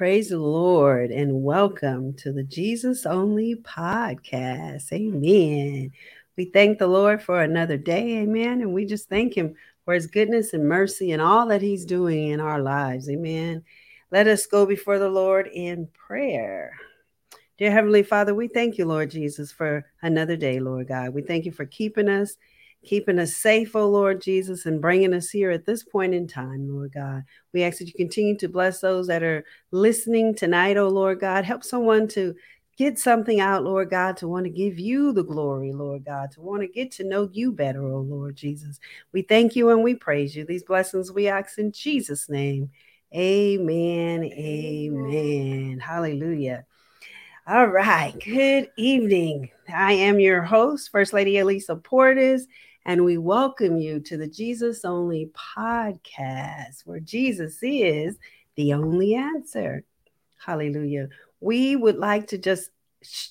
Praise the Lord and welcome to the Jesus Only podcast. Amen. We thank the Lord for another day. Amen. And we just thank Him for His goodness and mercy and all that He's doing in our lives. Amen. Let us go before the Lord in prayer. Dear Heavenly Father, we thank you, Lord Jesus, for another day, Lord God. We thank you for keeping us keeping us safe, oh Lord Jesus, and bringing us here at this point in time, Lord God. We ask that you continue to bless those that are listening tonight, oh Lord God. Help someone to get something out, Lord God, to want to give you the glory, Lord God, to want to get to know you better, oh Lord Jesus. We thank you and we praise you. These blessings we ask in Jesus' name. Amen. Amen. Hallelujah. All right. Good evening. I am your host, First Lady Elisa Portis, and we welcome you to the Jesus Only podcast, where Jesus is the only answer. Hallelujah. We would like to just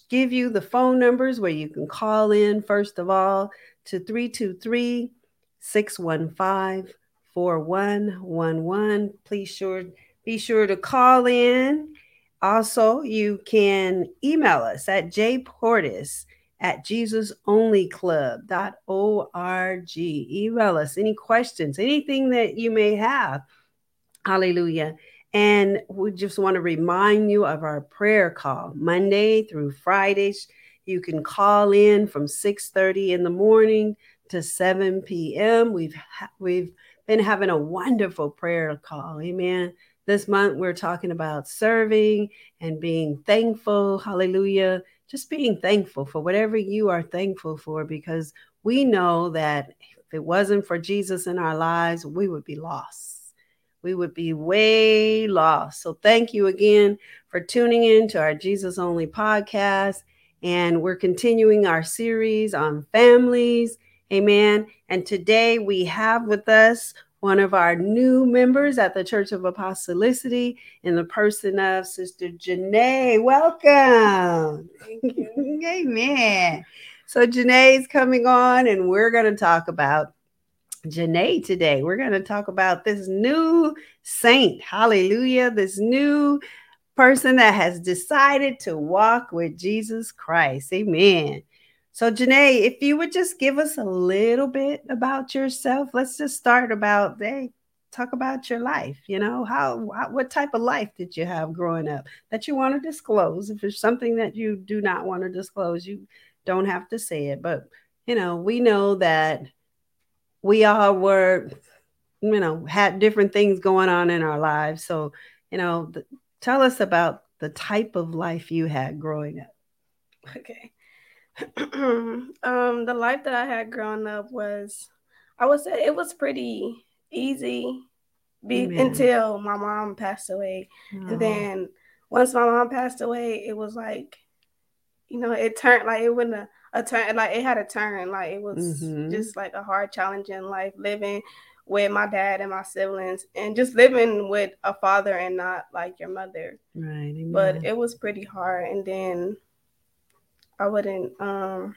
give you the phone numbers where you can call in, first of all, to 323 615 4111. Please sure be sure to call in. Also, you can email us at jportis at jesusonlyclub.org. Email us any questions, anything that you may have. Hallelujah. And we just want to remind you of our prayer call Monday through Fridays. You can call in from 6:30 in the morning to 7 p.m. We've ha- we've been having a wonderful prayer call. Amen. This month we're talking about serving and being thankful. Hallelujah just being thankful for whatever you are thankful for, because we know that if it wasn't for Jesus in our lives, we would be lost. We would be way lost. So, thank you again for tuning in to our Jesus Only podcast. And we're continuing our series on families. Amen. And today we have with us one of our new members at the Church of Apostolicity in the person of Sister Janae. Welcome. Amen. So Janae's coming on, and we're going to talk about Janae today. We're going to talk about this new saint. Hallelujah. This new person that has decided to walk with Jesus Christ. Amen. So, Janae, if you would just give us a little bit about yourself, let's just start about, hey, talk about your life. You know, how, what type of life did you have growing up that you want to disclose? If there's something that you do not want to disclose, you don't have to say it. But, you know, we know that we all were, you know, had different things going on in our lives. So, you know, tell us about the type of life you had growing up. Okay. um, the life that I had growing up was, I would say it was pretty easy be, until my mom passed away. And then once my mom passed away, it was like, you know, it turned like it wouldn't a, a turn, like it had a turn. Like it was mm-hmm. just like a hard challenge in life living with my dad and my siblings and just living with a father and not like your mother. Right. Amen. But it was pretty hard. And then I wouldn't um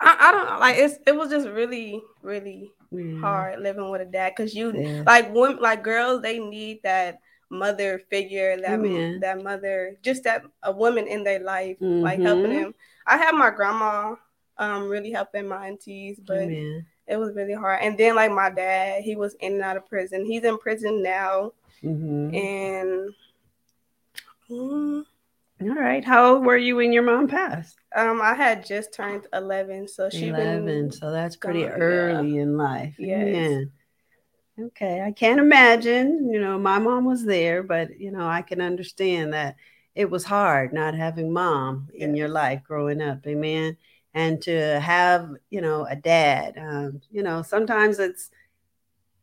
I, I don't like it's it was just really really yeah. hard living with a dad because you yeah. like women like girls they need that mother figure that that mother just that a woman in their life mm-hmm. like helping them I had my grandma um really helping my aunties but it was really hard and then like my dad he was in and out of prison he's in prison now mm-hmm. and um, all right. How old were you when your mom passed? Um, I had just turned eleven, so she eleven. So that's pretty gone, early yeah. in life. Yeah. Okay, I can't imagine. You know, my mom was there, but you know, I can understand that it was hard not having mom in your life growing up. Amen. And to have, you know, a dad. Um, you know, sometimes it's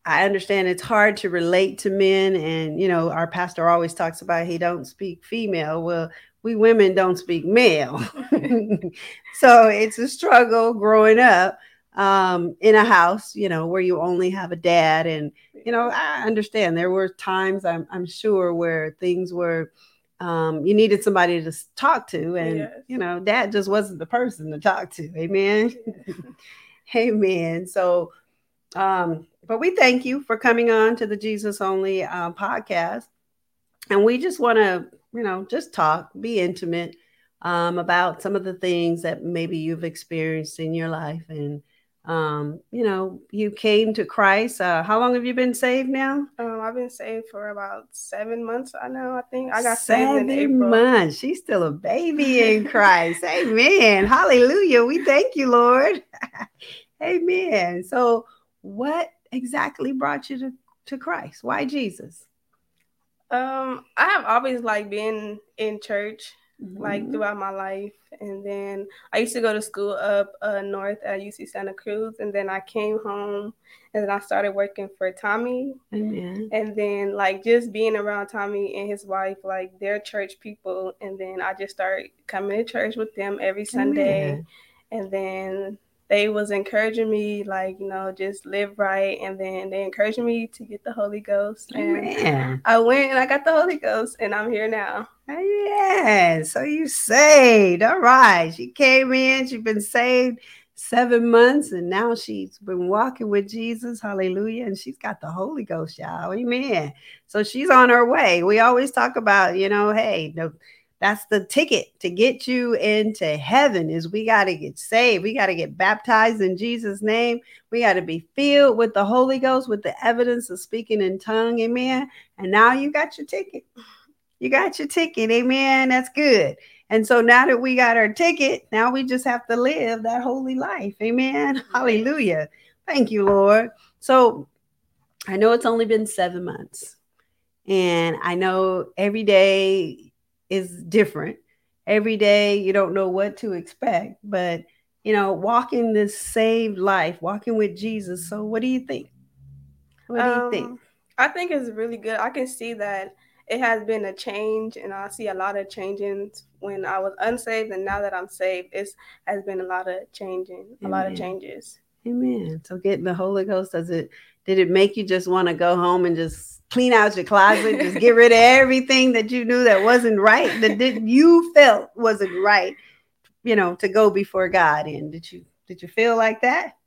I understand it's hard to relate to men, and you know, our pastor always talks about he don't speak female. Well, we women don't speak male, so it's a struggle growing up um, in a house, you know, where you only have a dad, and you know, I understand there were times I'm, I'm sure where things were. Um, you needed somebody to talk to, and yes. you know, dad just wasn't the person to talk to. Amen. Yeah. Amen. So, um, but we thank you for coming on to the Jesus Only uh, podcast. and we just want to, you know, just talk, be intimate um, about some of the things that maybe you've experienced in your life. And, um, you know, you came to Christ. Uh, how long have you been saved now? Um, I've been saved for about seven months. I know. I think I got seven saved in April. months. She's still a baby in Christ. Amen. Hallelujah. We thank you, Lord. Amen. So, what exactly brought you to, to Christ? Why Jesus? Um, I have always like been in church mm-hmm. like throughout my life, and then I used to go to school up uh, north at UC Santa Cruz, and then I came home, and then I started working for Tommy, Amen. and then like just being around Tommy and his wife, like they're church people, and then I just started coming to church with them every Sunday, Amen. and then they was encouraging me like you know just live right and then they encouraged me to get the holy ghost and i went and i got the holy ghost and i'm here now. Oh, yeah. So you saved. All right. She came in. She's been saved seven months and now she's been walking with jesus. Hallelujah. And she's got the holy ghost y'all. Amen. So she's on her way. We always talk about you know hey no that's the ticket to get you into heaven is we got to get saved. We got to get baptized in jesus name. We got to be filled with the holy ghost with the evidence of speaking in tongue amen. And now you got your ticket. You got your ticket amen. That's good. And so now that we got our ticket now we just have to live that holy life amen. Hallelujah. Thank you lord. So i know it's only been seven months. And i know every day is different. Every day you don't know what to expect, but you know, walking this saved life, walking with Jesus. So what do you think? What do um, you think? I think it's really good. I can see that it has been a change and I see a lot of changes when I was unsaved and now that I'm saved, it has been a lot of changing, a lot of changes. Amen. So getting the Holy Ghost, does it did it make you just want to go home and just clean out your closet, just get rid of everything that you knew that wasn't right, that did you felt wasn't right, you know, to go before God. And did you did you feel like that?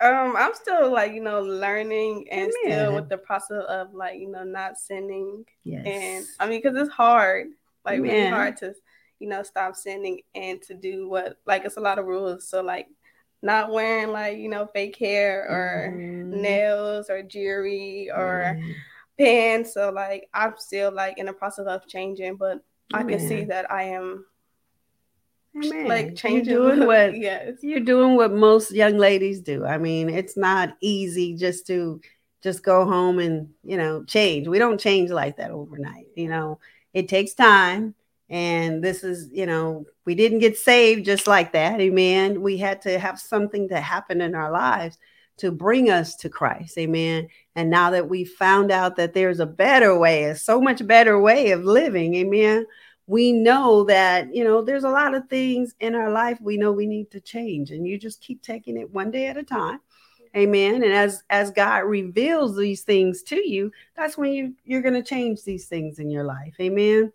Um, I'm still like you know learning and Amen. still with the process of like you know not sinning. Yes. And I mean, because it's hard, like Amen. really hard to you know stop sinning and to do what like it's a lot of rules. So like not wearing like you know fake hair or mm-hmm. nails or jewelry or. Pants. So like I'm still like in the process of changing, but I can see that I am Amen. like changing. You're doing what yes. you're doing what most young ladies do. I mean, it's not easy just to just go home and you know change. We don't change like that overnight. You know, it takes time and this is, you know, we didn't get saved just like that. Amen. We had to have something to happen in our lives to bring us to Christ. Amen. And now that we found out that there's a better way, a so much better way of living. Amen. We know that, you know, there's a lot of things in our life we know we need to change. And you just keep taking it one day at a time amen and as as god reveals these things to you that's when you you're going to change these things in your life amen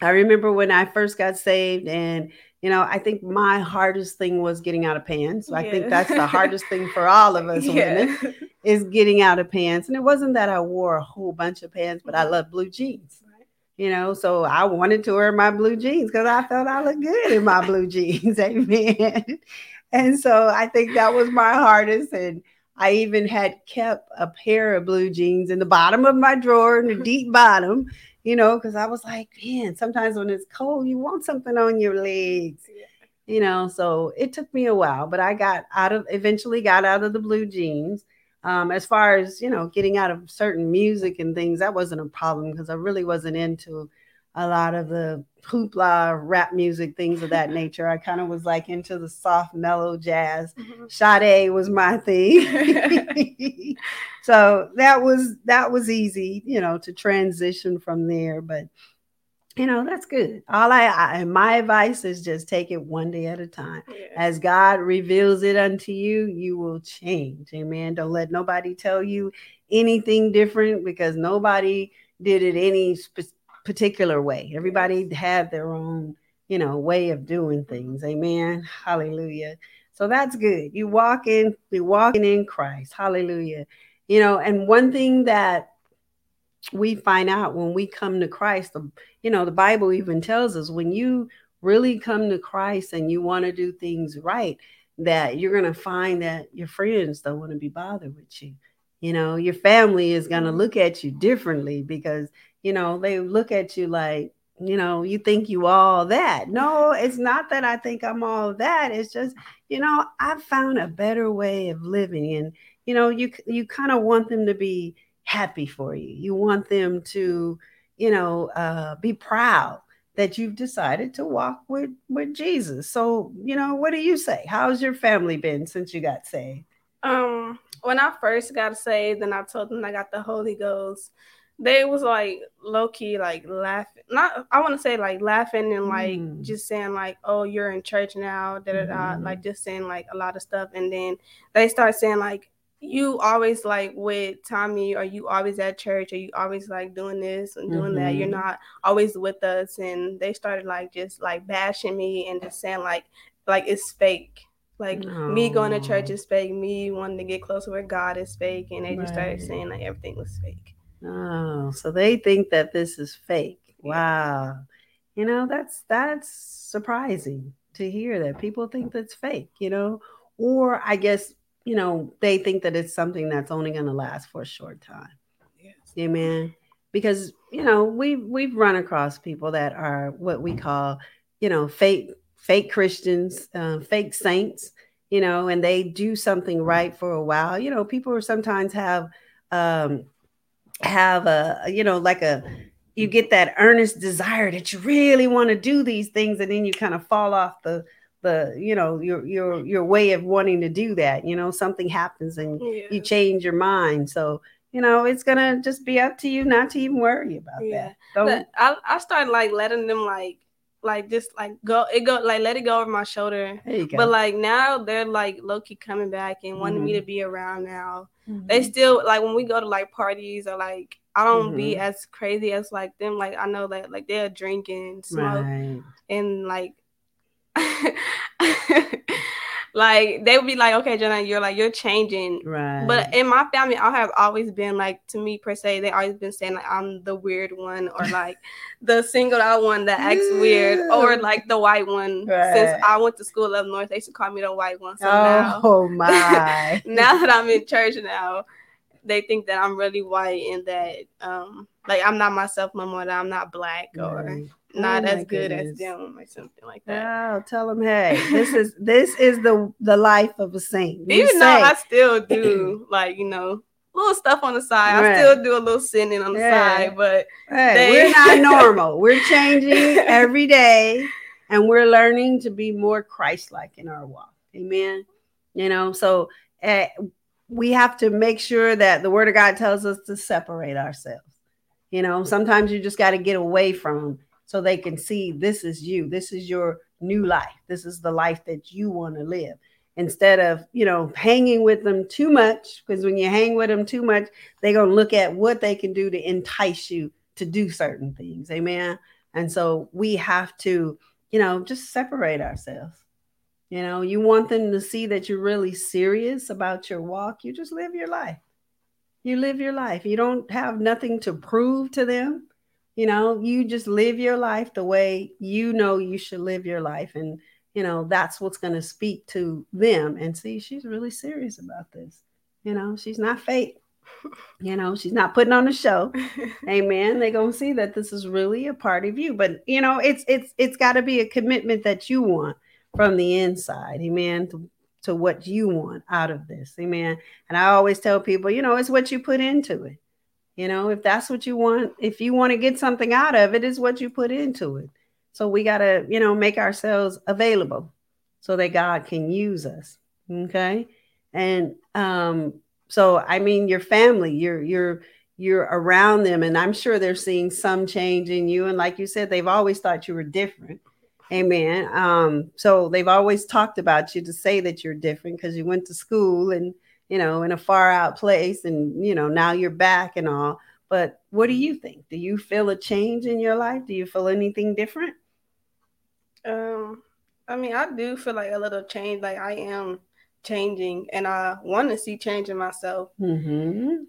I remember when I first got saved, and you know, I think my hardest thing was getting out of pants. I think that's the hardest thing for all of us yeah. women is getting out of pants. And it wasn't that I wore a whole bunch of pants, but I mm-hmm. love blue jeans. You know, so I wanted to wear my blue jeans because I felt I looked good in my blue jeans. Amen. And so I think that was my hardest. And I even had kept a pair of blue jeans in the bottom of my drawer in the deep bottom you know, because I was like, man, sometimes when it's cold, you want something on your legs, yeah. you know. So it took me a while, but I got out of eventually got out of the blue jeans. Um, as far as you know, getting out of certain music and things, that wasn't a problem because I really wasn't into a lot of the hoopla, rap music, things of that nature. I kind of was like into the soft, mellow jazz. Mm-hmm. Sade was my thing. so that was that was easy, you know, to transition from there. But you know, that's good. All I, I my advice is just take it one day at a time. Yeah. As God reveals it unto you, you will change. Amen. Don't let nobody tell you anything different because nobody did it any specific particular way. Everybody had their own, you know, way of doing things. Amen. Hallelujah. So that's good. You walk in, you walking in Christ. Hallelujah. You know, and one thing that we find out when we come to Christ, the, you know, the Bible even tells us when you really come to Christ and you want to do things right, that you're going to find that your friends don't want to be bothered with you. You know, your family is going to look at you differently because, you know, they look at you like, you know, you think you all that. No, it's not that I think I'm all that. It's just, you know, I've found a better way of living and you know, you you kind of want them to be happy for you. You want them to, you know, uh, be proud that you've decided to walk with with Jesus. So, you know, what do you say? How's your family been since you got saved? Um, when I first got saved, and I told them I got the Holy Ghost, they was like low key like laughing. Not I want to say like laughing and like mm. just saying like, "Oh, you're in church now," da da da. Mm. Like just saying like a lot of stuff, and then they start saying like, "You always like with Tommy, or you always at church, or you always like doing this and doing mm-hmm. that. You're mm-hmm. not always with us." And they started like just like bashing me and just saying like like it's fake like no. me going to church is fake. Me wanting to get closer with God is fake, and they right. just started saying like everything was fake. Oh, so they think that this is fake. Wow. You know, that's that's surprising to hear that people think that's fake, you know, or I guess, you know, they think that it's something that's only going to last for a short time. Yes. Amen. Because, you know, we we've run across people that are what we call, you know, fake fake Christians, uh, fake saints, you know, and they do something right for a while. You know, people sometimes have um have a you know like a you get that earnest desire that you really want to do these things and then you kind of fall off the the you know your your your way of wanting to do that you know something happens and yeah. you change your mind so you know it's gonna just be up to you not to even worry about yeah. that I, I started like letting them like like just like go it go like let it go over my shoulder. But like now they're like low key coming back and wanting mm-hmm. me to be around now. Mm-hmm. They still like when we go to like parties or like I don't mm-hmm. be as crazy as like them. Like I know that like they're drinking, smoke, right. and like like they would be like, okay, Jenna, you're like you're changing. Right. But in my family, I have always been like to me per se, they always been saying like I'm the weird one or like the singled out one that acts weird or like the white one. Right. Since I went to school up north, they used to call me the white one. So oh now, my! now that I'm in church now, they think that I'm really white and that um like I'm not myself no more. That I'm not black or. Right not oh as good goodness. as them or something like that. Oh, tell them, hey, this is this is the the life of a saint. You Even say. though I still do like you know little stuff on the side, right. I still do a little sinning on the yeah. side, but hey, they... we're not normal. We're changing every day, and we're learning to be more Christ-like in our walk. Amen. You know, so uh, we have to make sure that the Word of God tells us to separate ourselves. You know, sometimes you just got to get away from so they can see this is you. This is your new life. This is the life that you want to live. Instead of, you know, hanging with them too much, because when you hang with them too much, they're going to look at what they can do to entice you to do certain things. Amen. And so we have to, you know, just separate ourselves. You know, you want them to see that you're really serious about your walk. You just live your life. You live your life. You don't have nothing to prove to them. You know, you just live your life the way you know you should live your life. And, you know, that's what's going to speak to them and see, she's really serious about this. You know, she's not fake. You know, she's not putting on a show. Amen. They're gonna see that this is really a part of you. But you know, it's it's it's got to be a commitment that you want from the inside. Amen. To, to what you want out of this. Amen. And I always tell people, you know, it's what you put into it. You know, if that's what you want, if you want to get something out of it, is what you put into it. So we got to, you know, make ourselves available so that God can use us. Okay. And um, so I mean your family, you're you're you're around them, and I'm sure they're seeing some change in you. And like you said, they've always thought you were different. Amen. Um, so they've always talked about you to say that you're different because you went to school and you know, in a far out place and, you know, now you're back and all. But what do you think? Do you feel a change in your life? Do you feel anything different? Um, I mean, I do feel like a little change. Like I am changing and I want to see change in myself. Mm-hmm.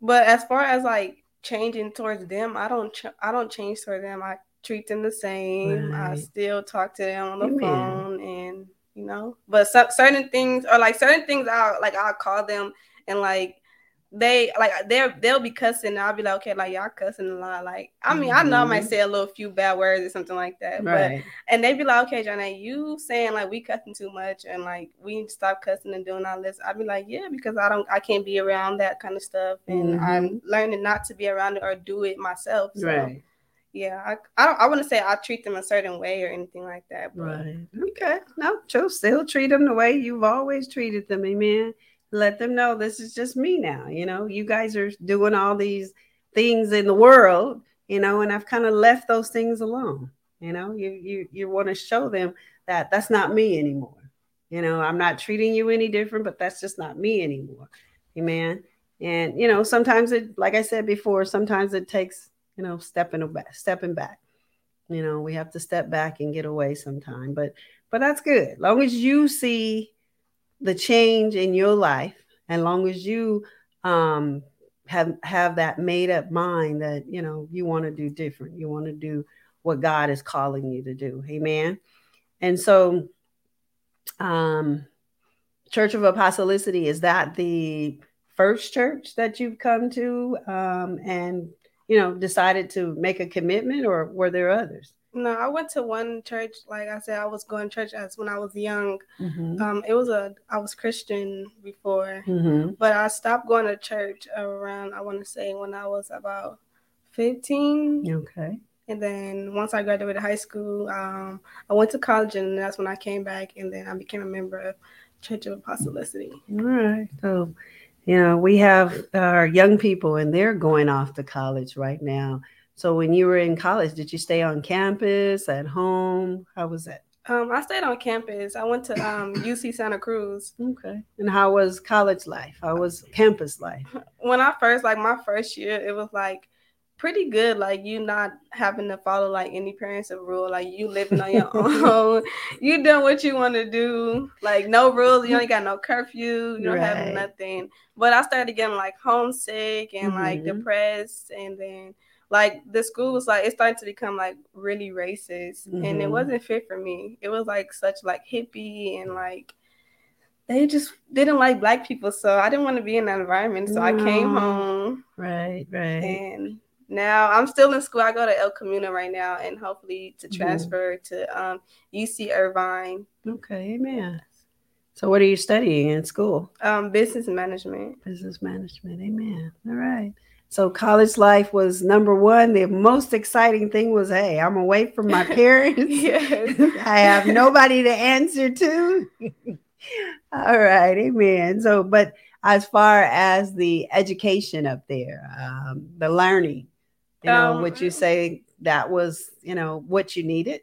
But as far as like changing towards them. I don't ch- I don't change towards them. I treat them the same. Right. I still talk to them on the Amen. phone and you know, but so, certain things or like certain things I'll like I'll call them and like they like they're they'll be cussing. I'll be like, okay, like y'all cussing a lot. Like, I mean, mm-hmm. I know I might mm-hmm. say a little few bad words or something like that. Right. But and they be like, okay, Johnny, you saying like we cussing too much and like we need to stop cussing and doing all this. I'd be like, yeah, because I don't I can't be around that kind of stuff. And mm-hmm. I'm learning not to be around it or do it myself. So. Right yeah, I I, don't, I wouldn't say I treat them a certain way or anything like that. But. Right. Okay. No, just still treat them the way you've always treated them. Amen let them know this is just me now. You know, you guys are doing all these things in the world, you know, and I've kind of left those things alone. You know, you you you want to show them that that's not me anymore. You know, I'm not treating you any different, but that's just not me anymore. Amen. And you know, sometimes it, like I said before, sometimes it takes you know stepping back, stepping back. You know, we have to step back and get away sometime, but but that's good. Long as you see the change in your life, and long as you um, have have that made up mind that you know you want to do different, you want to do what God is calling you to do. Amen. And so, um, Church of Apostolicity is that the first church that you've come to um, and you know decided to make a commitment, or were there others? No, I went to one church. Like I said, I was going to church as when I was young. Mm-hmm. Um, it was a I was Christian before, mm-hmm. but I stopped going to church around I want to say when I was about fifteen. Okay. And then once I graduated high school, um, I went to college, and that's when I came back, and then I became a member of Church of Apostolicity. All right. So, you know, we have our young people, and they're going off to college right now. So when you were in college, did you stay on campus, at home? How was that? Um, I stayed on campus. I went to um, UC Santa Cruz. Okay. And how was college life? How was campus life? When I first, like my first year, it was like pretty good. Like you not having to follow like any parents' of rule. Like you living on your own. you doing what you want to do. Like no rules. You ain't got no curfew. You don't right. have nothing. But I started getting like homesick and mm-hmm. like depressed, and then like the school was like it started to become like really racist mm-hmm. and it mm-hmm. wasn't fit for me it was like such like hippie and like they just didn't like black people so i didn't want to be in that environment so no. i came home right right and now i'm still in school i go to el camino right now and hopefully to mm-hmm. transfer mm-hmm. to um, uc irvine okay amen so what are you studying in school um, business management business management amen all right so college life was number one. The most exciting thing was, hey, I'm away from my parents. I have nobody to answer to. All right, amen. So, but as far as the education up there, um, the learning, you know, um, would you say that was, you know, what you needed?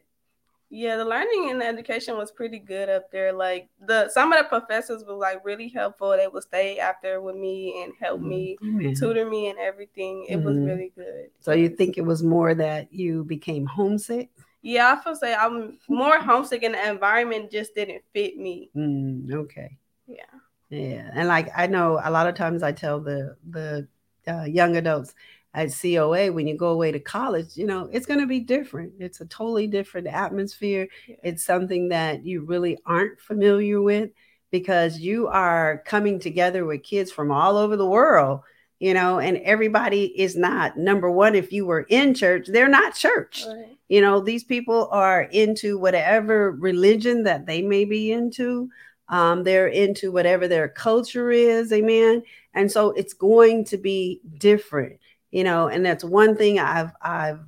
Yeah, the learning and the education was pretty good up there. Like the some of the professors were like really helpful. They would stay after with me and help me, mm-hmm. tutor me and everything. It mm-hmm. was really good. So you think it was more that you became homesick? Yeah, I feel say I'm more homesick and the environment just didn't fit me. Mm, okay. Yeah. Yeah, and like I know a lot of times I tell the the uh, young adults at COA, when you go away to college, you know, it's going to be different. It's a totally different atmosphere. It's something that you really aren't familiar with because you are coming together with kids from all over the world, you know, and everybody is not number one. If you were in church, they're not church. Right. You know, these people are into whatever religion that they may be into. Um, they're into whatever their culture is, amen. And so it's going to be different you know and that's one thing i've i've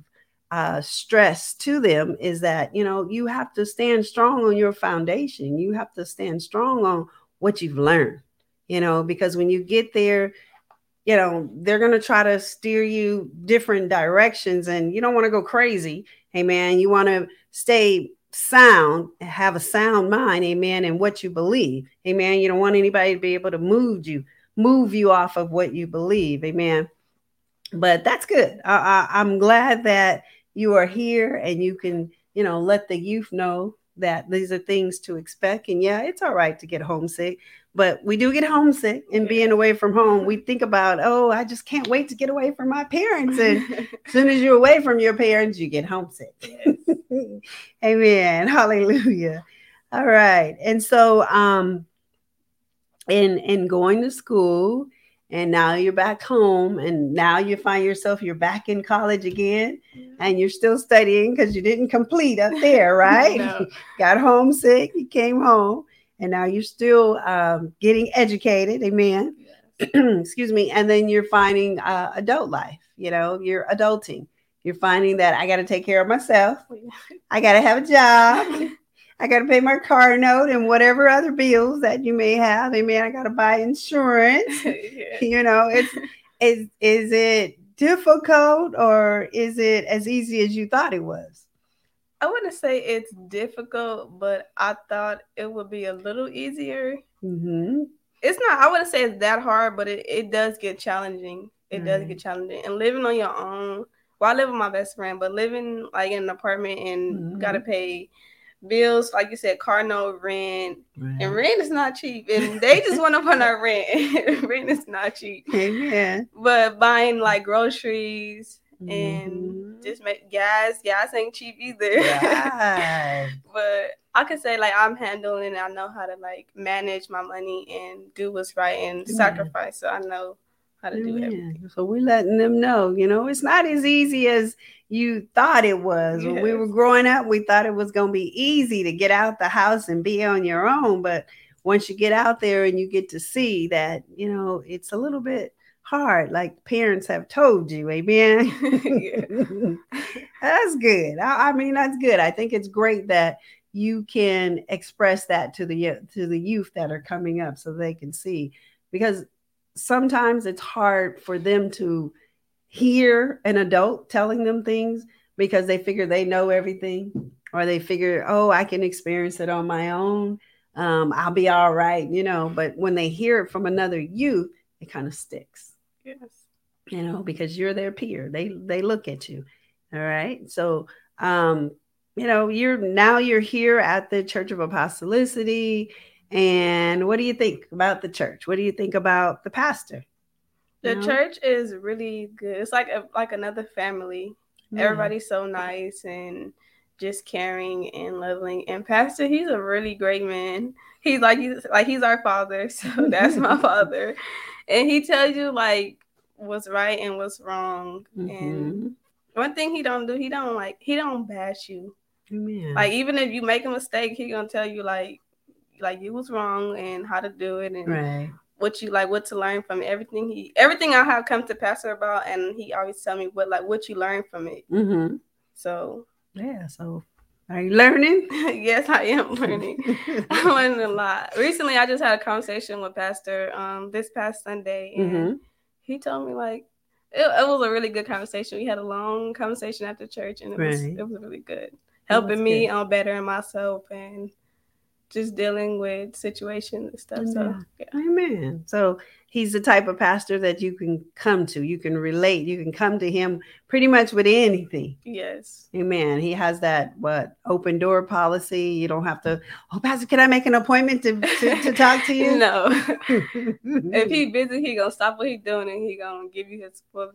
uh, stressed to them is that you know you have to stand strong on your foundation. You have to stand strong on what you've learned you know because when you get there you know they're going to try to steer you different directions and you don't want to go crazy. Hey man you want to stay sound have a sound mind amen and what you believe. Amen you don't want anybody to be able to move you move you off of what you believe. Amen but that's good. I, I, I'm glad that you are here and you can, you know, let the youth know that these are things to expect. And yeah, it's all right to get homesick, but we do get homesick and being away from home. We think about, oh, I just can't wait to get away from my parents. And as soon as you're away from your parents, you get homesick. Yes. Amen. Hallelujah. All right. And so um in in going to school and now you're back home and now you find yourself you're back in college again and you're still studying because you didn't complete up there right? No. got homesick you came home and now you're still um, getting educated amen yes. excuse me and then you're finding uh, adult life you know you're adulting. You're finding that i got to take care of myself. I got to have a job I got to pay my car note and whatever other bills that you may have. Amen. I got to buy insurance. You know, it's is is it difficult or is it as easy as you thought it was? I wouldn't say it's difficult, but I thought it would be a little easier. Mm-hmm. It's not. I wouldn't say it's that hard, but it, it does get challenging. It does get challenging, and living on your own. Well, I live with my best friend, but living like in an apartment and mm-hmm. gotta pay bills, like you said, car note, rent, right. and rent is not cheap. And they just went up on our rent. rent is not cheap. Yeah. But buying like groceries mm-hmm. and just make gas, gas ain't cheap either. Right. but I can say like I'm handling. I know how to like manage my money and do what's right and yeah. sacrifice. So I know how to do everything. So we're letting them know, you know, it's not as easy as you thought it was. Yes. When we were growing up, we thought it was going to be easy to get out the house and be on your own. But once you get out there and you get to see that, you know, it's a little bit hard, like parents have told you. Amen. that's good. I, I mean, that's good. I think it's great that you can express that to the to the youth that are coming up so they can see because sometimes it's hard for them to hear an adult telling them things because they figure they know everything or they figure, oh, I can experience it on my own. Um, I'll be all right, you know. But when they hear it from another youth, it kind of sticks. Yes. You know, because you're their peer. They they look at you. All right. So um, you know, you're now you're here at the Church of Apostolicity. And what do you think about the church? What do you think about the pastor? The know? church is really good. It's like a, like another family. Yeah. Everybody's so nice and just caring and loving. And Pastor, he's a really great man. He's like he's like he's our father, so that's my father. And he tells you like what's right and what's wrong. Mm-hmm. And one thing he don't do, he don't like he don't bash you. Amen. Like even if you make a mistake, he gonna tell you like like you was wrong and how to do it and right what you like, what to learn from it. everything he, everything I have come to Pastor about, and he always tell me what like what you learn from it. Mm-hmm. So yeah, so are you learning? yes, I am learning. I'm learning a lot. Recently, I just had a conversation with Pastor um this past Sunday, and mm-hmm. he told me like it, it, was a really good conversation. We had a long conversation after church, and it right. was it was really good, helping me on bettering myself and just dealing with situations and stuff. Amen. So, yeah. Amen. So he's the type of pastor that you can come to, you can relate, you can come to him pretty much with anything. Yes. Amen. He has that what open door policy. You don't have to, oh, Pastor, can I make an appointment to, to, to talk to you? no. if he busy, he gonna stop what he's doing and he gonna give you his full,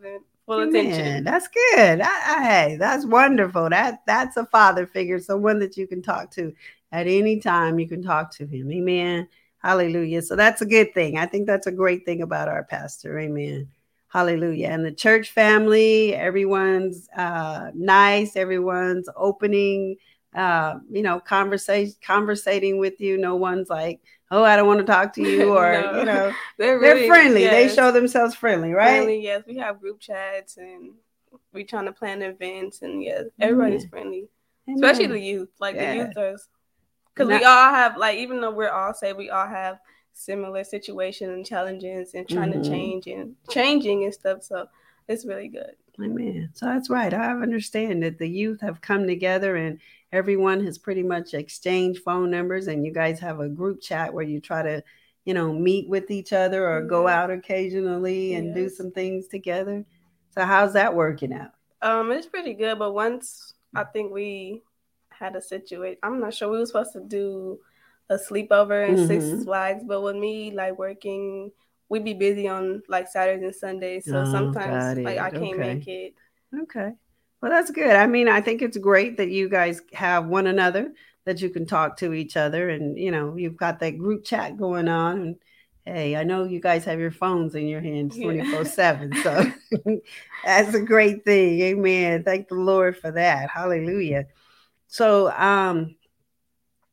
full attention. That's good. I, I, hey, that's wonderful. That that's a father figure, someone that you can talk to at any time you can talk to him. Amen. Hallelujah. So that's a good thing. I think that's a great thing about our pastor. Amen. Hallelujah. And the church family, everyone's uh, nice, everyone's opening, uh, you know, conversation, conversating with you. No one's like, oh, I don't want to talk to you, or no. you know, they're, really, they're friendly. Yes. They show themselves friendly, right? Friendly, yes. We have group chats and we're trying to plan events, and yes, everybody's Amen. friendly, Amen. especially the youth. Like yes. the youth are because we all have like even though we're all say we all have similar situations and challenges and trying mm-hmm. to change and changing and stuff so it's really good. Amen. So that's right. I understand that the youth have come together and everyone has pretty much exchanged phone numbers and you guys have a group chat where you try to you know meet with each other or go out occasionally and yes. do some things together. So how's that working out? Um it's pretty good but once i think we had a situation. I'm not sure we were supposed to do a sleepover in mm-hmm. Six Flags, but with me like working, we'd be busy on like Saturdays and Sundays, so oh, sometimes like I can't okay. make it. Okay. Well, that's good. I mean, I think it's great that you guys have one another that you can talk to each other, and you know, you've got that group chat going on. And hey, I know you guys have your phones in your hands twenty four seven, so that's a great thing. Amen. Thank the Lord for that. Hallelujah. So, um,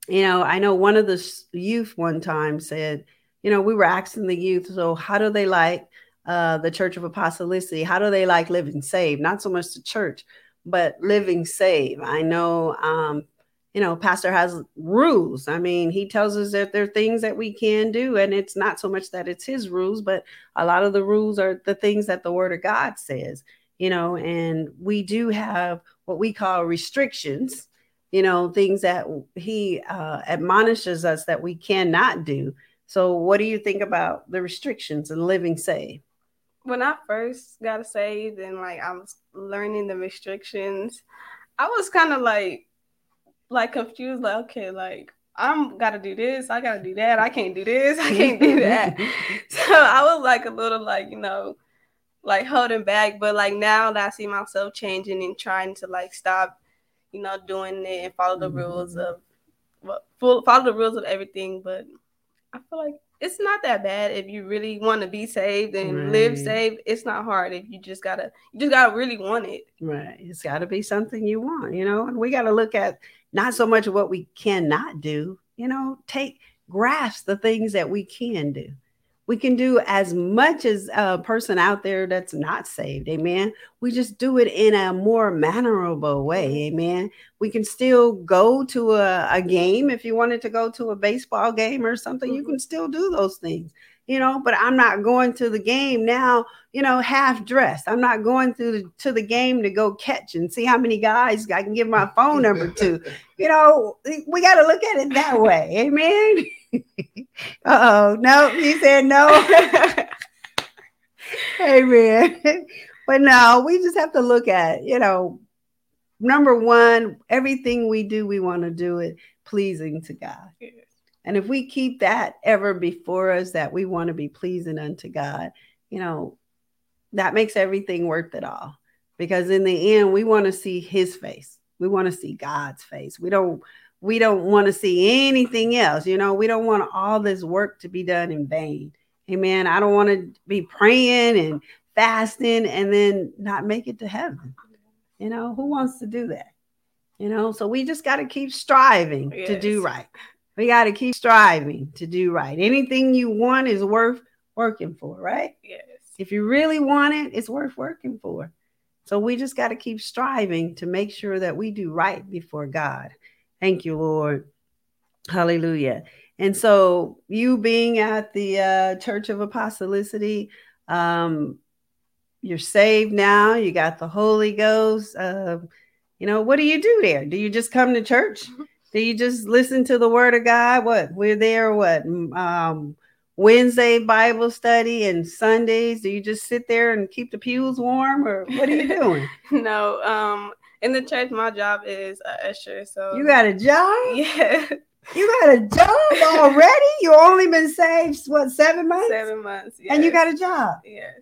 you know, I know one of the youth one time said, you know, we were asking the youth, so how do they like uh, the Church of Apostolicity? How do they like living saved? Not so much the church, but living saved. I know, um, you know, Pastor has rules. I mean, he tells us that there are things that we can do, and it's not so much that it's his rules, but a lot of the rules are the things that the Word of God says, you know, and we do have what we call restrictions you know, things that he uh, admonishes us that we cannot do. So, what do you think about the restrictions and living saved? When I first got saved and like I was learning the restrictions, I was kind of like, like confused. Like, okay, like I'm gotta do this, I gotta do that, I can't do this, I can't do that. so I was like a little like you know, like holding back. But like now that I see myself changing and trying to like stop you know, doing it and follow the mm-hmm. rules of well, follow the rules of everything. But I feel like it's not that bad if you really want to be saved and right. live saved. It's not hard if you just gotta you just gotta really want it. Right. It's gotta be something you want, you know, and we gotta look at not so much what we cannot do, you know, take grasp the things that we can do we can do as much as a person out there that's not saved amen? We just do it in a more mannerable way amen? We can still go to a, a game if you wanted to go to a baseball game or something mm-hmm. you can still do those things you know but i'm not going to the game now you know half dressed. I'm not going to the, to the game to go catch and see how many guys i can give my phone number to. You know we got to look at it that way. Amen? Uh oh no he said no. Amen. But no we just have to look at you know number one everything we do we want to do it pleasing to god and if we keep that ever before us, that we want to be pleasing unto God, you know, that makes everything worth it all. Because in the end, we want to see his face. We want to see God's face. We don't we don't want to see anything else. You know, we don't want all this work to be done in vain. Amen. I don't want to be praying and fasting and then not make it to heaven. You know, who wants to do that? You know, so we just got to keep striving yes. to do right. We got to keep striving to do right. Anything you want is worth working for, right? Yes. If you really want it, it's worth working for. So we just got to keep striving to make sure that we do right before God. Thank you, Lord. Hallelujah. And so, you being at the uh, Church of Apostolicity, um, you're saved now. You got the Holy Ghost. Uh, you know, what do you do there? Do you just come to church? Do you just listen to the word of God? What we're there, what um, Wednesday Bible study and Sundays? Do you just sit there and keep the pews warm, or what are you doing? no, um, in the church, my job is a usher. So you got a job? Yeah. You got a job already? you only been saved what seven months? Seven months. Yes. And you got a job? Yes.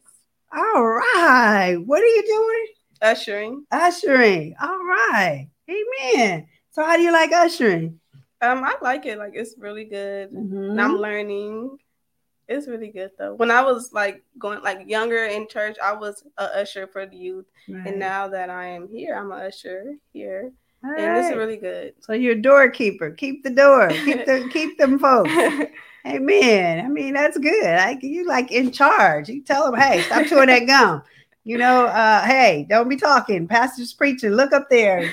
All right. What are you doing? Ushering. Ushering. All right. Amen. So how do you like ushering? Um, I like it. Like it's really good. Mm-hmm. I'm learning. It's really good though. When I was like going like younger in church, I was a usher for the youth, right. and now that I am here, I'm a usher here, All and right. it's really good. So you're a doorkeeper. Keep the door. Keep the keep them folks. Amen. I mean that's good. Like you like in charge. You tell them, hey, stop chewing that gum. You know, uh, hey, don't be talking. Pastor's preaching. Look up there.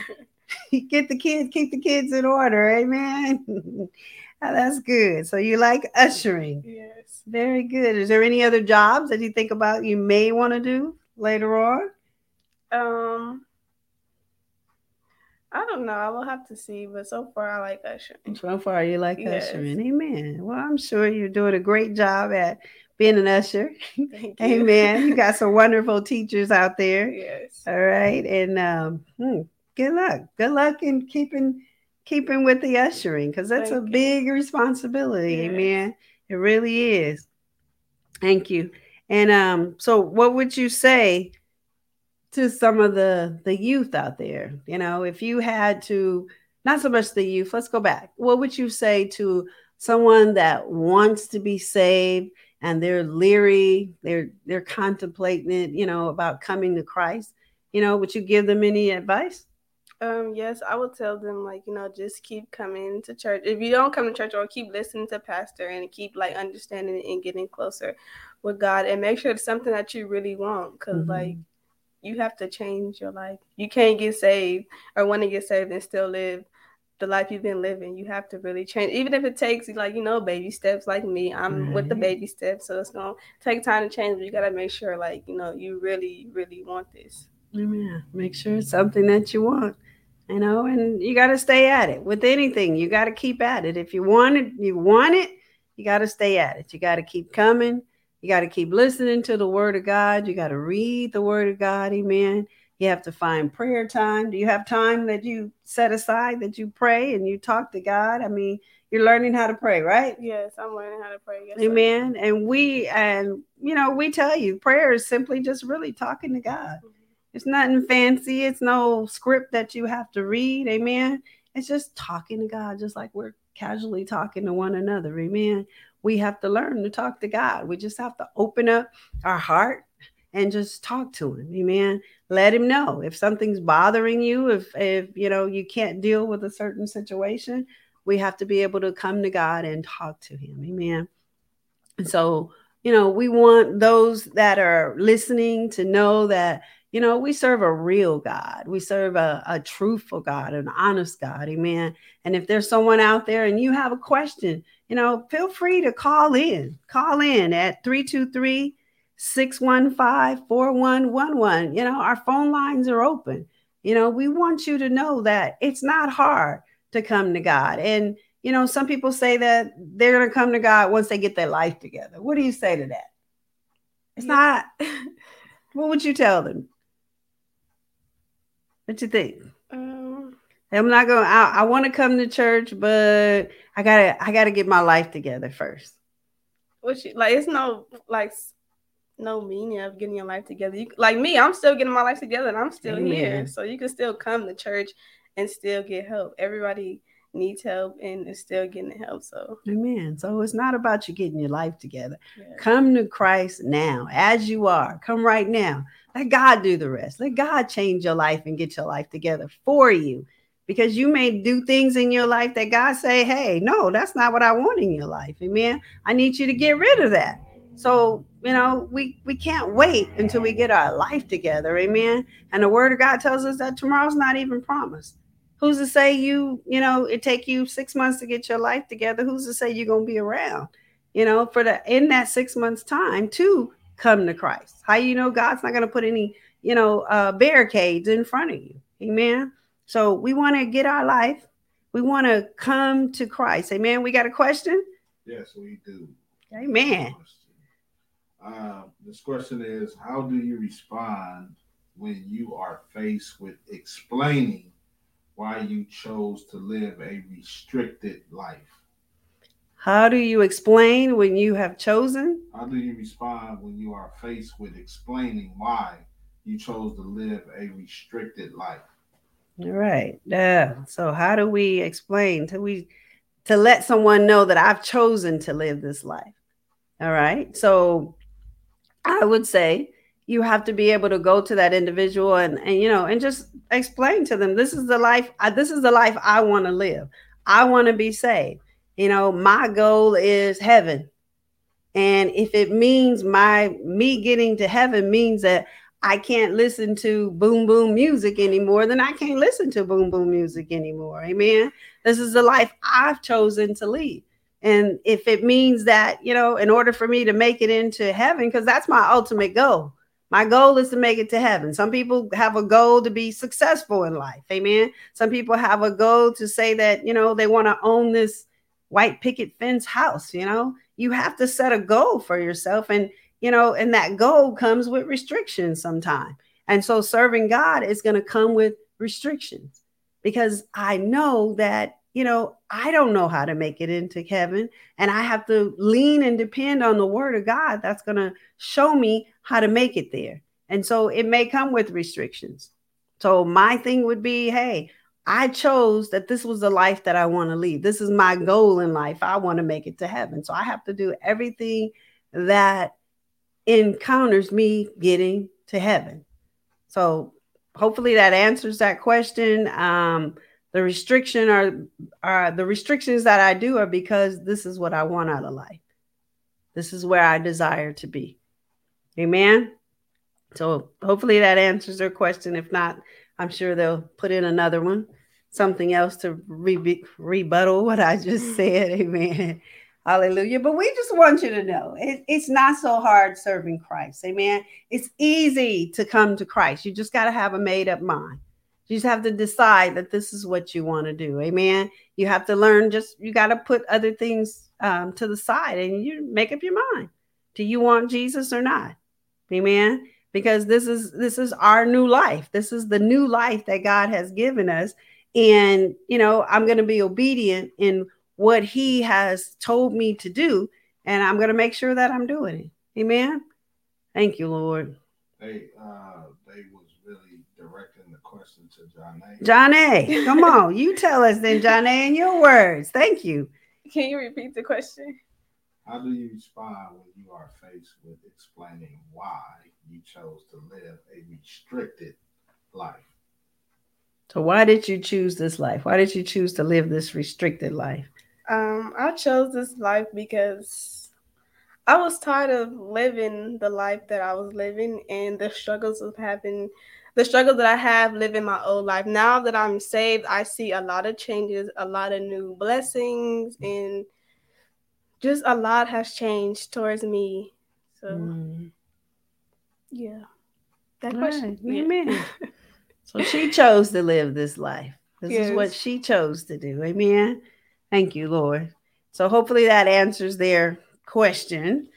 get the kids, keep the kids in order. Amen. oh, that's good. So you like ushering. Yes. Very good. Is there any other jobs that you think about you may want to do later on? Um I don't know. I will have to see, but so far I like ushering. So far you like yes. ushering. Amen. Well, I'm sure you're doing a great job at being an usher. Amen. You got some wonderful teachers out there. Yes. All right. And um, hmm, good luck. Good luck in keeping keeping with the ushering because that's Thank a you. big responsibility. Yes. Amen. It really is. Thank you. And um, so what would you say to some of the the youth out there? You know, if you had to not so much the youth, let's go back. What would you say to someone that wants to be saved and they're leery, they're they're contemplating it, you know, about coming to Christ? You know, would you give them any advice? Um, yes, I would tell them like, you know, just keep coming to church. If you don't come to church or keep listening to pastor and keep like understanding and getting closer with God and make sure it's something that you really want. because mm-hmm. like you have to change your life. You can't get saved or want to get saved and still live the life you've been living. You have to really change, even if it takes like you know baby steps. Like me, I'm mm-hmm. with the baby steps, so it's gonna take time to change. But you gotta make sure, like you know, you really, really want this. Amen. Make sure it's something that you want you know, and you got to stay at it with anything. You got to keep at it. If you want it, you want it, you got to stay at it. You got to keep coming. You got to keep listening to the word of God. You got to read the word of God. Amen. You have to find prayer time. Do you have time that you set aside that you pray and you talk to God? I mean, you're learning how to pray, right? Yes, I'm learning how to pray. Yes, Amen. Sir. And we and you know, we tell you prayer is simply just really talking to God. Mm-hmm. It's nothing fancy. It's no script that you have to read. Amen. It's just talking to God, just like we're casually talking to one another. Amen. We have to learn to talk to God. We just have to open up our heart and just talk to him. Amen. Let him know if something's bothering you, if if you know you can't deal with a certain situation, we have to be able to come to God and talk to him. Amen. And so, you know, we want those that are listening to know that you know, we serve a real God. We serve a, a truthful God, an honest God. Amen. And if there's someone out there and you have a question, you know, feel free to call in. Call in at 323 615 4111. You know, our phone lines are open. You know, we want you to know that it's not hard to come to God. And, you know, some people say that they're going to come to God once they get their life together. What do you say to that? It's yeah. not. what would you tell them? What you think? Um, I'm not going. I, I want to come to church, but I gotta. I gotta get my life together first. What you like? It's no like no meaning of getting your life together. You, like me, I'm still getting my life together, and I'm still Amen. here. So you can still come to church and still get help. Everybody needs help and is still getting help. So Amen. So it's not about you getting your life together. Yeah. Come to Christ now, as you are. Come right now. Let God do the rest. Let God change your life and get your life together for you. Because you may do things in your life that God say, hey, no, that's not what I want in your life. Amen. I need you to get rid of that. So, you know, we we can't wait until we get our life together. Amen. And the word of God tells us that tomorrow's not even promised. Who's to say you, you know, it take you six months to get your life together? Who's to say you're gonna be around? You know, for the in that six months time to come to Christ? How you know God's not going to put any, you know, uh, barricades in front of you? Amen. So we want to get our life. We want to come to Christ. Amen. We got a question? Yes, we do. Amen. Uh, this question is How do you respond when you are faced with explaining why you chose to live a restricted life? How do you explain when you have chosen? How do you respond when you are faced with explaining why you chose to live a restricted life? All right. Yeah. So how do we explain to we to let someone know that I've chosen to live this life? All right. So I would say you have to be able to go to that individual and and you know and just explain to them this is the life I, this is the life I want to live. I want to be saved. You know, my goal is heaven. And if it means my me getting to heaven means that I can't listen to boom boom music anymore, then I can't listen to boom boom music anymore. Amen. This is the life I've chosen to lead. And if it means that, you know, in order for me to make it into heaven, because that's my ultimate goal. My goal is to make it to heaven. Some people have a goal to be successful in life. Amen. Some people have a goal to say that, you know, they want to own this white picket fence house you know you have to set a goal for yourself and you know and that goal comes with restrictions sometime and so serving god is going to come with restrictions because I know that, you know, I don't know how to make it into heaven. And I have to lean and depend on the word of God that's going to show me how to make it there. And so it may come with restrictions. So my thing would be hey, I chose that this was the life that I want to lead. This is my goal in life. I want to make it to heaven. So I have to do everything that encounters me getting to heaven. So hopefully that answers that question. Um, the restriction are are the restrictions that I do are because this is what I want out of life. This is where I desire to be. Amen. So hopefully that answers their question. If not, I'm sure they'll put in another one, something else to re- rebuttal what I just said. Amen. Hallelujah. But we just want you to know it, it's not so hard serving Christ. Amen. It's easy to come to Christ. You just got to have a made up mind. You just have to decide that this is what you want to do. Amen. You have to learn just, you got to put other things um, to the side and you make up your mind. Do you want Jesus or not? Amen. Because this is this is our new life. This is the new life that God has given us. And you know, I'm going to be obedient in what he has told me to do, and I'm going to make sure that I'm doing it. Amen. Thank you, Lord. They uh they was really directing the question to Janae. John A. Come on, you tell us then, Janae. In your words. Thank you. Can you repeat the question? How do you respond when you are faced with explaining why you chose to live a restricted life? So, why did you choose this life? Why did you choose to live this restricted life? Um, I chose this life because I was tired of living the life that I was living and the struggles of having the struggle that I have living my old life. Now that I'm saved, I see a lot of changes, a lot of new blessings, and just a lot has changed towards me. So, mm. yeah, that question. Right. Amen. So she chose to live this life. This yes. is what she chose to do. Amen. Thank you, Lord. So hopefully that answers their question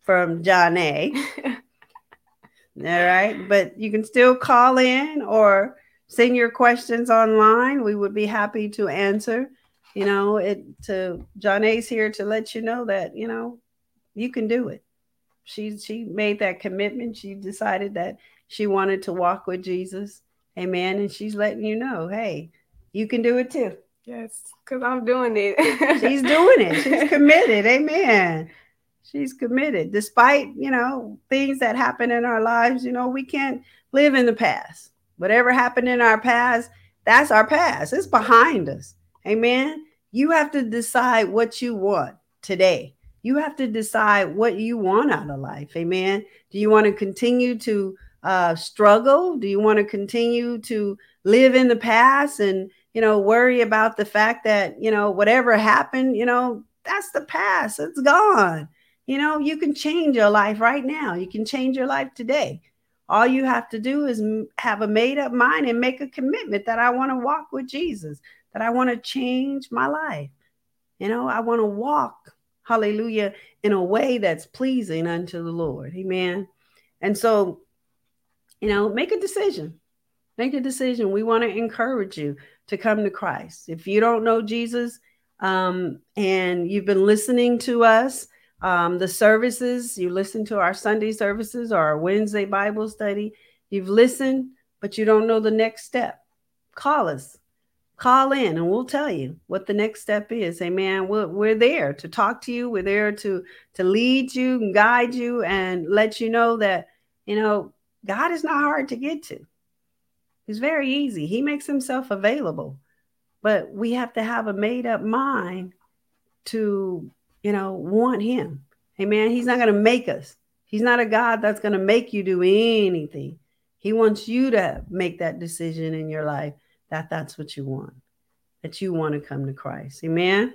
from Janae. All right. But you can still call in or send your questions online. We would be happy to answer. You know, it to Janae's here to let you know that, you know, you can do it. She she made that commitment. She decided that she wanted to walk with Jesus. Amen. And she's letting you know, hey, you can do it too. Yes, because I'm doing it. She's doing it. She's committed. Amen. She's committed. Despite, you know, things that happen in our lives, you know, we can't live in the past. Whatever happened in our past, that's our past. It's behind us. Amen. You have to decide what you want today. You have to decide what you want out of life. Amen. Do you want to continue to uh, struggle? Do you want to continue to live in the past and you know, worry about the fact that, you know, whatever happened, you know, that's the past. It's gone. You know, you can change your life right now. You can change your life today. All you have to do is have a made up mind and make a commitment that I want to walk with Jesus, that I want to change my life. You know, I want to walk, hallelujah, in a way that's pleasing unto the Lord. Amen. And so, you know, make a decision. Make a decision. We want to encourage you to come to Christ. If you don't know Jesus um, and you've been listening to us, um, the services, you listen to our Sunday services or our Wednesday Bible study, you've listened, but you don't know the next step, call us. Call in and we'll tell you what the next step is. Amen. We're, we're there to talk to you. We're there to to lead you and guide you and let you know that you know God is not hard to get to. He's very easy. He makes himself available. But we have to have a made up mind to, you know, want him. Amen. He's not going to make us. He's not a God that's going to make you do anything. He wants you to make that decision in your life that that's what you want, that you want to come to Christ. Amen.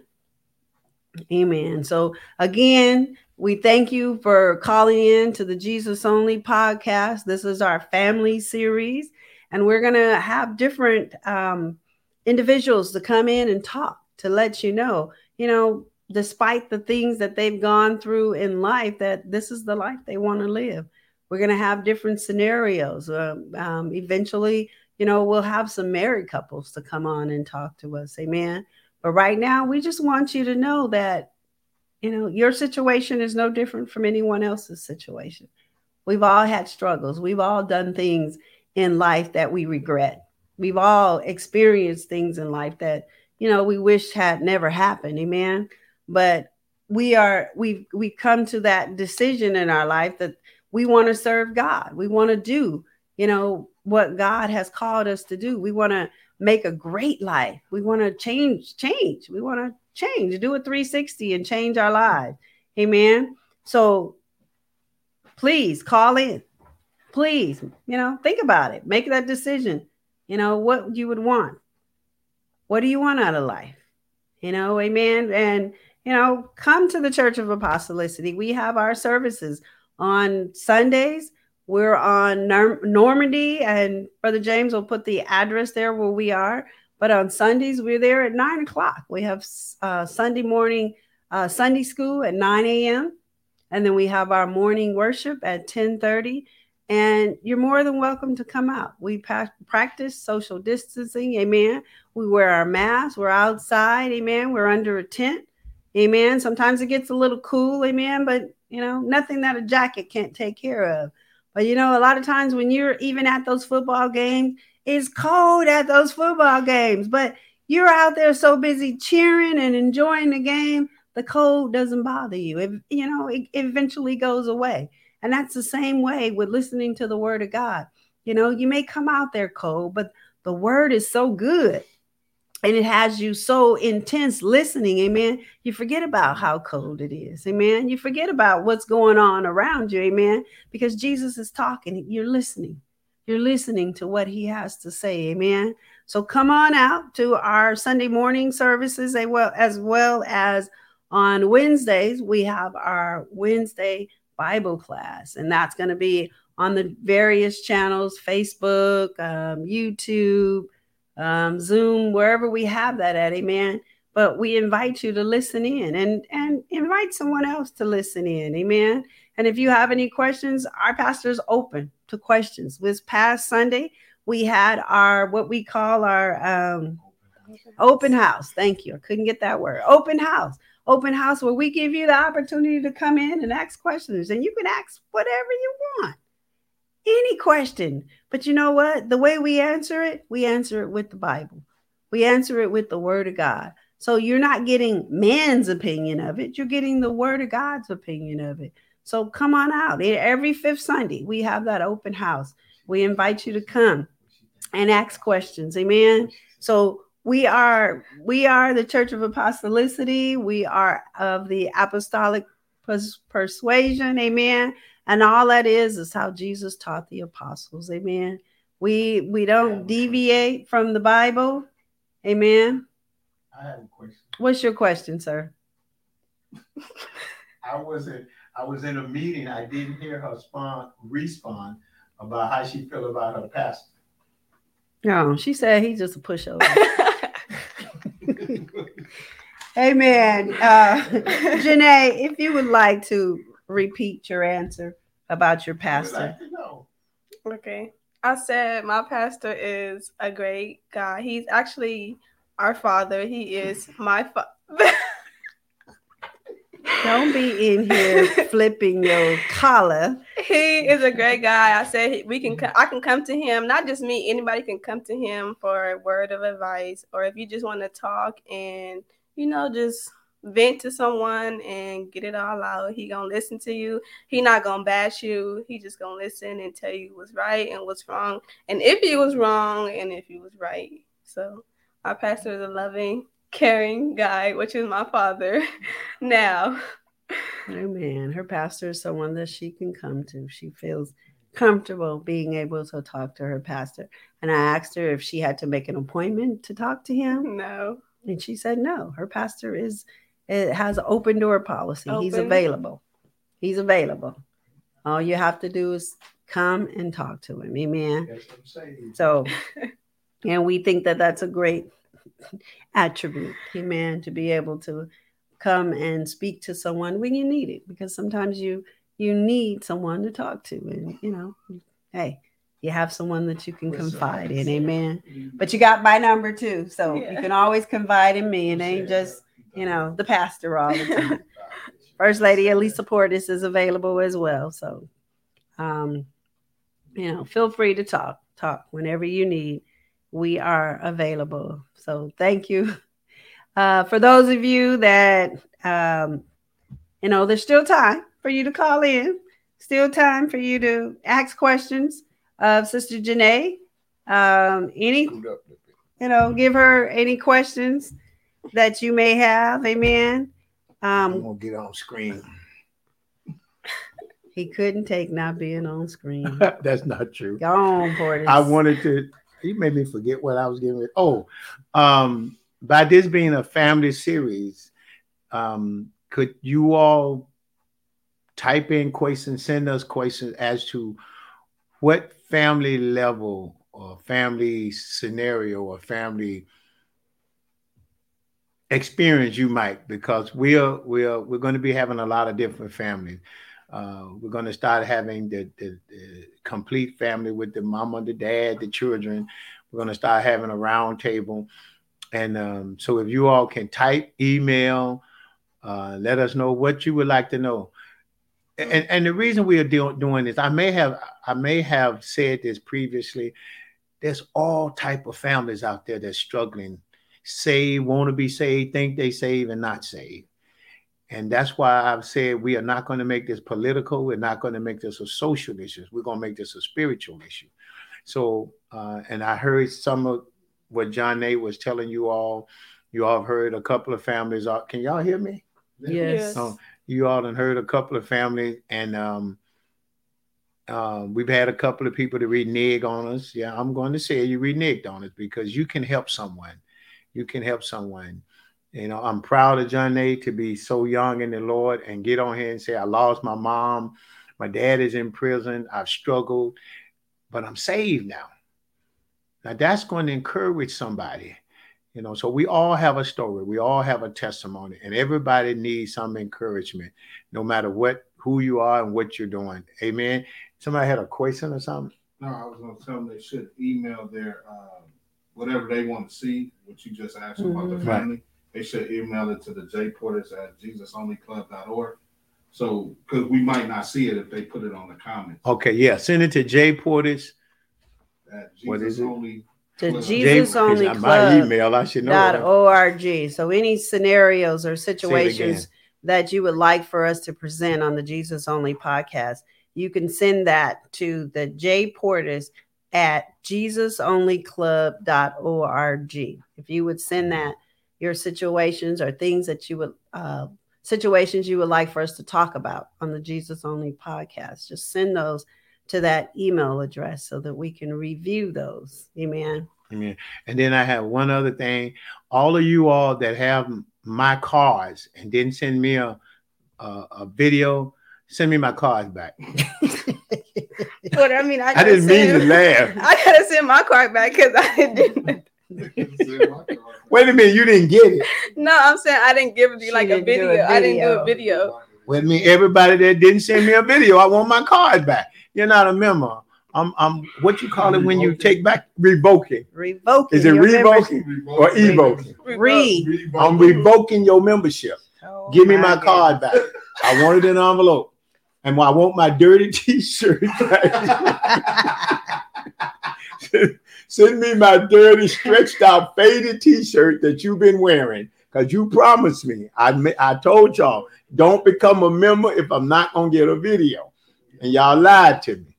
Amen. So, again, we thank you for calling in to the Jesus Only podcast. This is our family series and we're going to have different um, individuals to come in and talk to let you know, you know, despite the things that they've gone through in life, that this is the life they want to live. We're going to have different scenarios. Uh, um, eventually, you know, we'll have some married couples to come on and talk to us. Amen. But right now, we just want you to know that, you know, your situation is no different from anyone else's situation. We've all had struggles. We've all done things in life that we regret. We've all experienced things in life that, you know, we wish had never happened. Amen. But we are we've we come to that decision in our life that we want to serve God. We want to do, you know, what God has called us to do. We want to make a great life. We want to change, change. We want to change, do a 360 and change our lives. Amen. So please call in. Please, you know, think about it. Make that decision. You know, what you would want. What do you want out of life? You know, amen. And, you know, come to the Church of Apostolicity. We have our services on Sundays we're on Normandy, and Brother James will put the address there where we are. But on Sundays, we're there at nine o'clock. We have uh, Sunday morning uh, Sunday school at 9 a.m. And then we have our morning worship at 1030. And you're more than welcome to come out. We pa- practice social distancing. Amen. We wear our masks. We're outside. Amen. We're under a tent. Amen. Sometimes it gets a little cool. Amen. But, you know, nothing that a jacket can't take care of. But you know, a lot of times when you're even at those football games, it's cold at those football games, but you're out there so busy cheering and enjoying the game, the cold doesn't bother you. It, you know, it eventually goes away. And that's the same way with listening to the word of God. You know, you may come out there cold, but the word is so good and it has you so intense listening amen. You forget about how cold it is amen. You forget about what's going on around you amen because jesus is talking. You're listening. You're listening to what he has to say amen. So come on out to our sunday morning services as well as on wednesdays we have our wednesday bible class. And that's going to be on the various channels facebook um, youtube um, Zoom, wherever we have that at, amen. But we invite you to listen in and, and invite someone else to listen in, amen. And if you have any questions, our pastor is open to questions. This past Sunday, we had our what we call our um, open house. Thank you. I couldn't get that word. Open house. Open house where we give you the opportunity to come in and ask questions, and you can ask whatever you want any question. But you know what? The way we answer it, we answer it with the Bible. We answer it with the word of God. So you're not getting man's opinion of it, you're getting the word of God's opinion of it. So come on out. Every fifth Sunday, we have that open house. We invite you to come and ask questions. Amen. So we are we are the Church of Apostolicity. We are of the apostolic pers- persuasion. Amen. And all that is is how Jesus taught the apostles. Amen. We we don't deviate from the Bible. Amen. I have a question. What's your question, sir? I wasn't I was in a meeting. I didn't hear her spawn respond about how she felt about her pastor. No, she said he's just a pushover. Amen. Uh, Janae, if you would like to repeat your answer about your pastor. Like okay. I said my pastor is a great guy. He's actually our father. He is my father. Don't be in here flipping your collar. He is a great guy. I said we can. I can come to him. Not just me. Anybody can come to him for a word of advice, or if you just want to talk and you know just vent to someone and get it all out. He gonna listen to you. He not gonna bash you. He just gonna listen and tell you what's right and what's wrong. And if he was wrong and if he was right. So our pastor is a loving, caring guy, which is my father now. Amen. Her pastor is someone that she can come to. She feels comfortable being able to talk to her pastor. And I asked her if she had to make an appointment to talk to him. No. And she said no. Her pastor is it has an open door policy. Open. He's available. He's available. All you have to do is come and talk to him. Amen. So, and we think that that's a great attribute. Amen. To be able to come and speak to someone when you need it, because sometimes you you need someone to talk to, and you know, hey, you have someone that you can confide in. Amen. But you got my number too. So yeah. you can always confide in me. and ain't just, you know, the pastor all the time. First Lady Elisa Portis is available as well. So um, you know, feel free to talk. Talk whenever you need. We are available. So thank you. Uh, for those of you that um, you know, there's still time for you to call in. Still time for you to ask questions of Sister Janae. Um, any, you know, give her any questions that you may have. Amen. Um, I'm gonna get on screen. He couldn't take not being on screen. That's not true. Go on, Portis. I wanted to. He made me forget what I was getting. Oh, um, by this being a family series, um, could you all type in questions, send us questions as to what family level or family scenario or family experience you might because we're we're we're going to be having a lot of different families. Uh, we're going to start having the, the, the, complete family with the mama the dad the children. We're going to start having a round table. And um, so if you all can type email uh, let us know what you would like to know. And, and the reason we are do, doing this, I may have I may have said this previously. There's all type of families out there that's struggling, save, want to be saved, think they save and not save. And that's why I've said we are not going to make this political. We're not going to make this a social issue. We're going to make this a spiritual issue. So, uh, and I heard some of what Janae was telling you all. You all heard a couple of families. Are, can y'all hear me? Yes. Um, you all have heard a couple of families, and um, uh, we've had a couple of people to renege on us. Yeah, I'm going to say you reneged on us because you can help someone. You can help someone. You know, I'm proud of Janae to be so young in the Lord and get on here and say, I lost my mom. My dad is in prison. I've struggled, but I'm saved now. Now that's going to encourage somebody. You know, so we all have a story, we all have a testimony, and everybody needs some encouragement, no matter what who you are and what you're doing. Amen. Somebody had a question or something? No, I was gonna tell them they should email their uh, whatever they want to see, what you just asked mm-hmm. about the mm-hmm. family. Right. They should email it to the J Portis at JesusOnlyClub.org. So, because we might not see it if they put it on the comments. Okay, yeah, send it to J Portis. At Jesus what is it? Only to Jesus Only Club. My email, I should know. Dot org. So any scenarios or situations that you would like for us to present on the Jesus Only podcast, you can send that to the J Portis at jesusonlyclub.org. If you would send that your situations or things that you would uh, situations you would like for us to talk about on the Jesus Only podcast, just send those to that email address so that we can review those. Amen. Amen. And then I have one other thing. All of you all that have my cards and didn't send me a a, a video, send me my cards back. but I mean, I, I didn't mean to laugh. I gotta send my card back because I didn't. Wait a minute, you didn't get it. No, I'm saying I didn't give you like a video. a video. I didn't do a video. Wait a minute, everybody that didn't send me a video, I want my card back. You're not a member. I'm, I'm what you call it when you take back revoking. Revoking. Is it revoking or evoking? Re. I'm revoking your membership. Oh, Give me my, my card back. I want it in an envelope. And I want my dirty t-shirt Send me my dirty, stretched out, faded t-shirt that you've been wearing. Because you promised me. I, I told y'all, don't become a member if I'm not going to get a video. And y'all lied to me.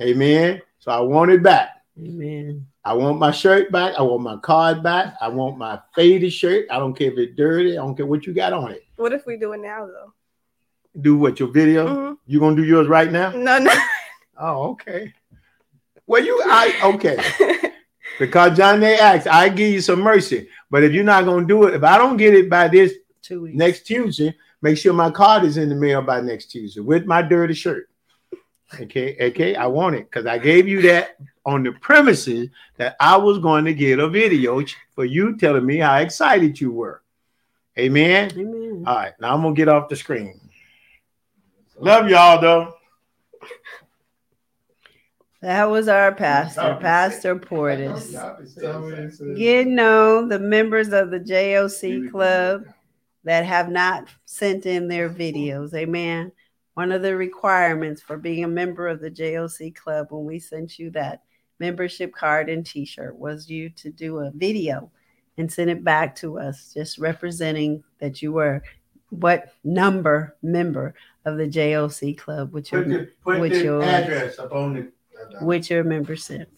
Amen. So I want it back. Amen. I want my shirt back. I want my card back. I want my faded shirt. I don't care if it's dirty. I don't care what you got on it. What if we do it now though? Do what your video? Mm-hmm. You gonna do yours right now? No, no. Oh, okay. Well, you I okay. because John they asked, I give you some mercy. But if you're not gonna do it, if I don't get it by this Two weeks. next Tuesday, make sure my card is in the mail by next Tuesday with my dirty shirt. Okay, okay, I want it because I gave you that on the premises that I was going to get a video for you telling me how excited you were. Amen. Amen. All right, now I'm gonna get off the screen. Love y'all though. That was our pastor, Pastor Portis. Getting on the members of the JOC club that have not sent in their videos. Amen. One of the requirements for being a member of the JOC club when we sent you that membership card and t-shirt was you to do a video and send it back to us just representing that you were what number member of the JOC club with your, the, put with the your address up on the uh, with your membership.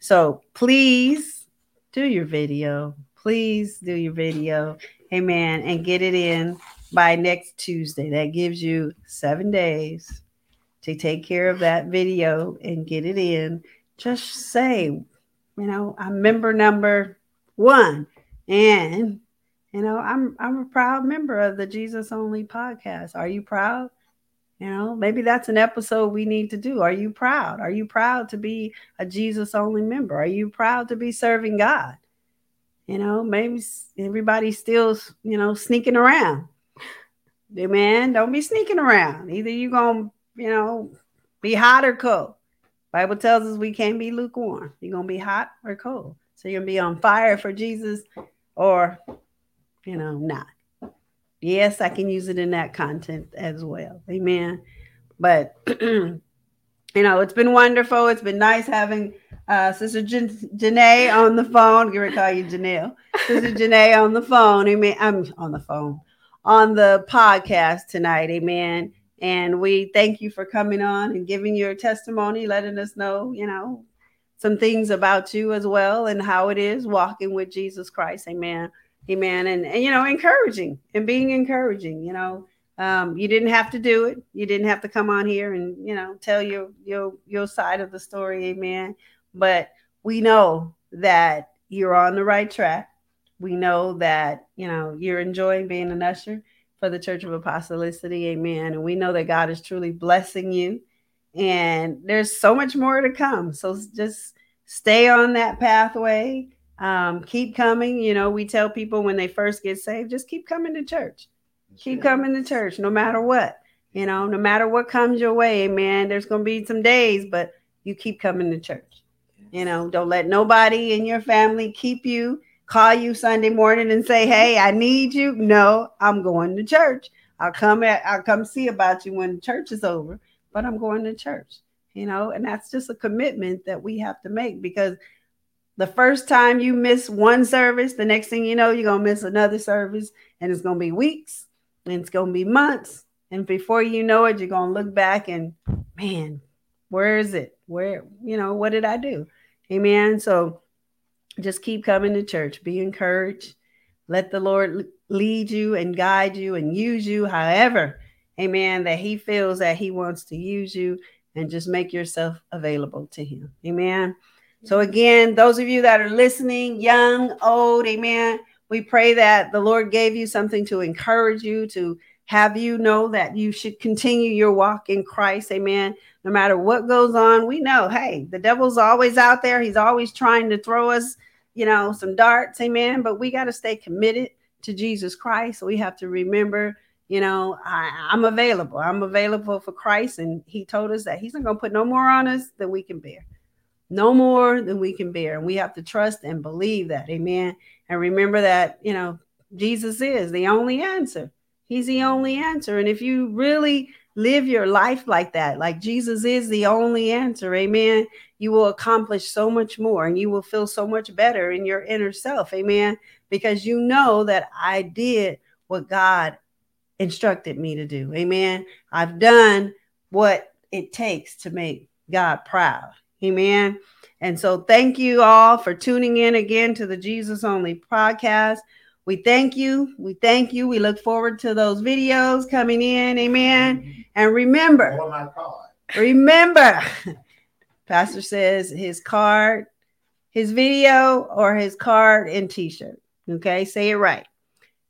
So please do your video. Please do your video. Amen. And get it in by next Tuesday. That gives you seven days to take care of that video and get it in. Just say, you know, I'm member number one. And you know, I'm I'm a proud member of the Jesus Only podcast. Are you proud? You know, maybe that's an episode we need to do. Are you proud? Are you proud to be a Jesus only member? Are you proud to be serving God? You know, maybe everybody's still, you know, sneaking around. Man, don't be sneaking around. Either you gonna, you know, be hot or cold. Bible tells us we can't be lukewarm. You're gonna be hot or cold. So you're gonna be on fire for Jesus or, you know, not yes, I can use it in that content as well. Amen. But you know, it's been wonderful. It's been nice having uh, Sister Jan- Janae on the phone. Her call you Janelle. Sister Janae on the phone. Amen. I'm on the phone on the podcast tonight. Amen. And we thank you for coming on and giving your testimony, letting us know, you know, some things about you as well and how it is walking with Jesus Christ. Amen. Amen. And, and you know, encouraging and being encouraging, you know. Um, you didn't have to do it. You didn't have to come on here and, you know, tell your your your side of the story, amen. But we know that you're on the right track. We know that, you know, you're enjoying being an usher for the Church of Apostolicity, amen. And we know that God is truly blessing you. And there's so much more to come. So just stay on that pathway um, keep coming. You know, we tell people when they first get saved, just keep coming to church. Keep coming to church no matter what. You know, no matter what comes your way, man, there's going to be some days, but you keep coming to church. You know, don't let nobody in your family keep you, call you Sunday morning and say, Hey, I need you. No, I'm going to church. I'll come at, I'll come see about you when church is over, but I'm going to church, you know, and that's just a commitment that we have to make because the first time you miss one service, the next thing you know, you're gonna miss another service, and it's gonna be weeks, and it's gonna be months, and before you know it, you're gonna look back and man, where is it? Where you know what did I do? Amen. So just keep coming to church. Be encouraged. Let the Lord lead you and guide you and use you, however, Amen. That He feels that He wants to use you, and just make yourself available to Him. Amen. So, again, those of you that are listening, young, old, amen, we pray that the Lord gave you something to encourage you, to have you know that you should continue your walk in Christ, amen. No matter what goes on, we know, hey, the devil's always out there. He's always trying to throw us, you know, some darts, amen. But we got to stay committed to Jesus Christ. We have to remember, you know, I, I'm available. I'm available for Christ. And he told us that he's not going to put no more on us than we can bear no more than we can bear. And we have to trust and believe that. Amen. And remember that, you know, Jesus is the only answer. He's the only answer. And if you really live your life like that, like Jesus is the only answer, amen, you will accomplish so much more and you will feel so much better in your inner self. Amen. Because you know that I did what God instructed me to do. Amen. I've done what it takes to make God proud. Amen. And so thank you all for tuning in again to the Jesus Only podcast. We thank you. We thank you. We look forward to those videos coming in. Amen. And remember, remember, Pastor says his card, his video, or his card and t shirt. Okay, say it right.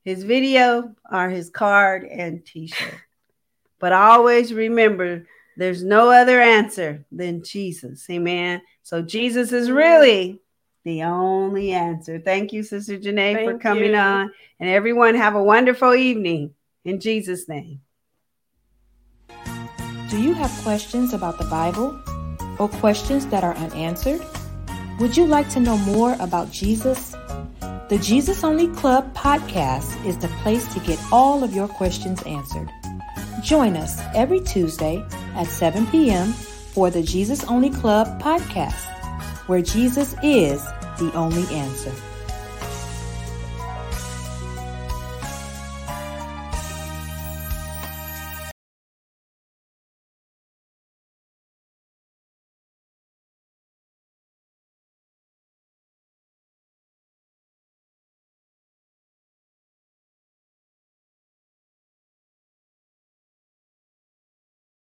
His video or his card and t shirt. But always remember there's no other answer than Jesus. Amen. So Jesus is really the only answer. Thank you, Sister Janae, Thank for coming you. on. And everyone have a wonderful evening in Jesus' name. Do you have questions about the Bible? or questions that are unanswered? Would you like to know more about Jesus? The Jesus Only Club podcast is the place to get all of your questions answered. Join us every Tuesday at 7 p.m. for the Jesus Only Club podcast, where Jesus is the only answer.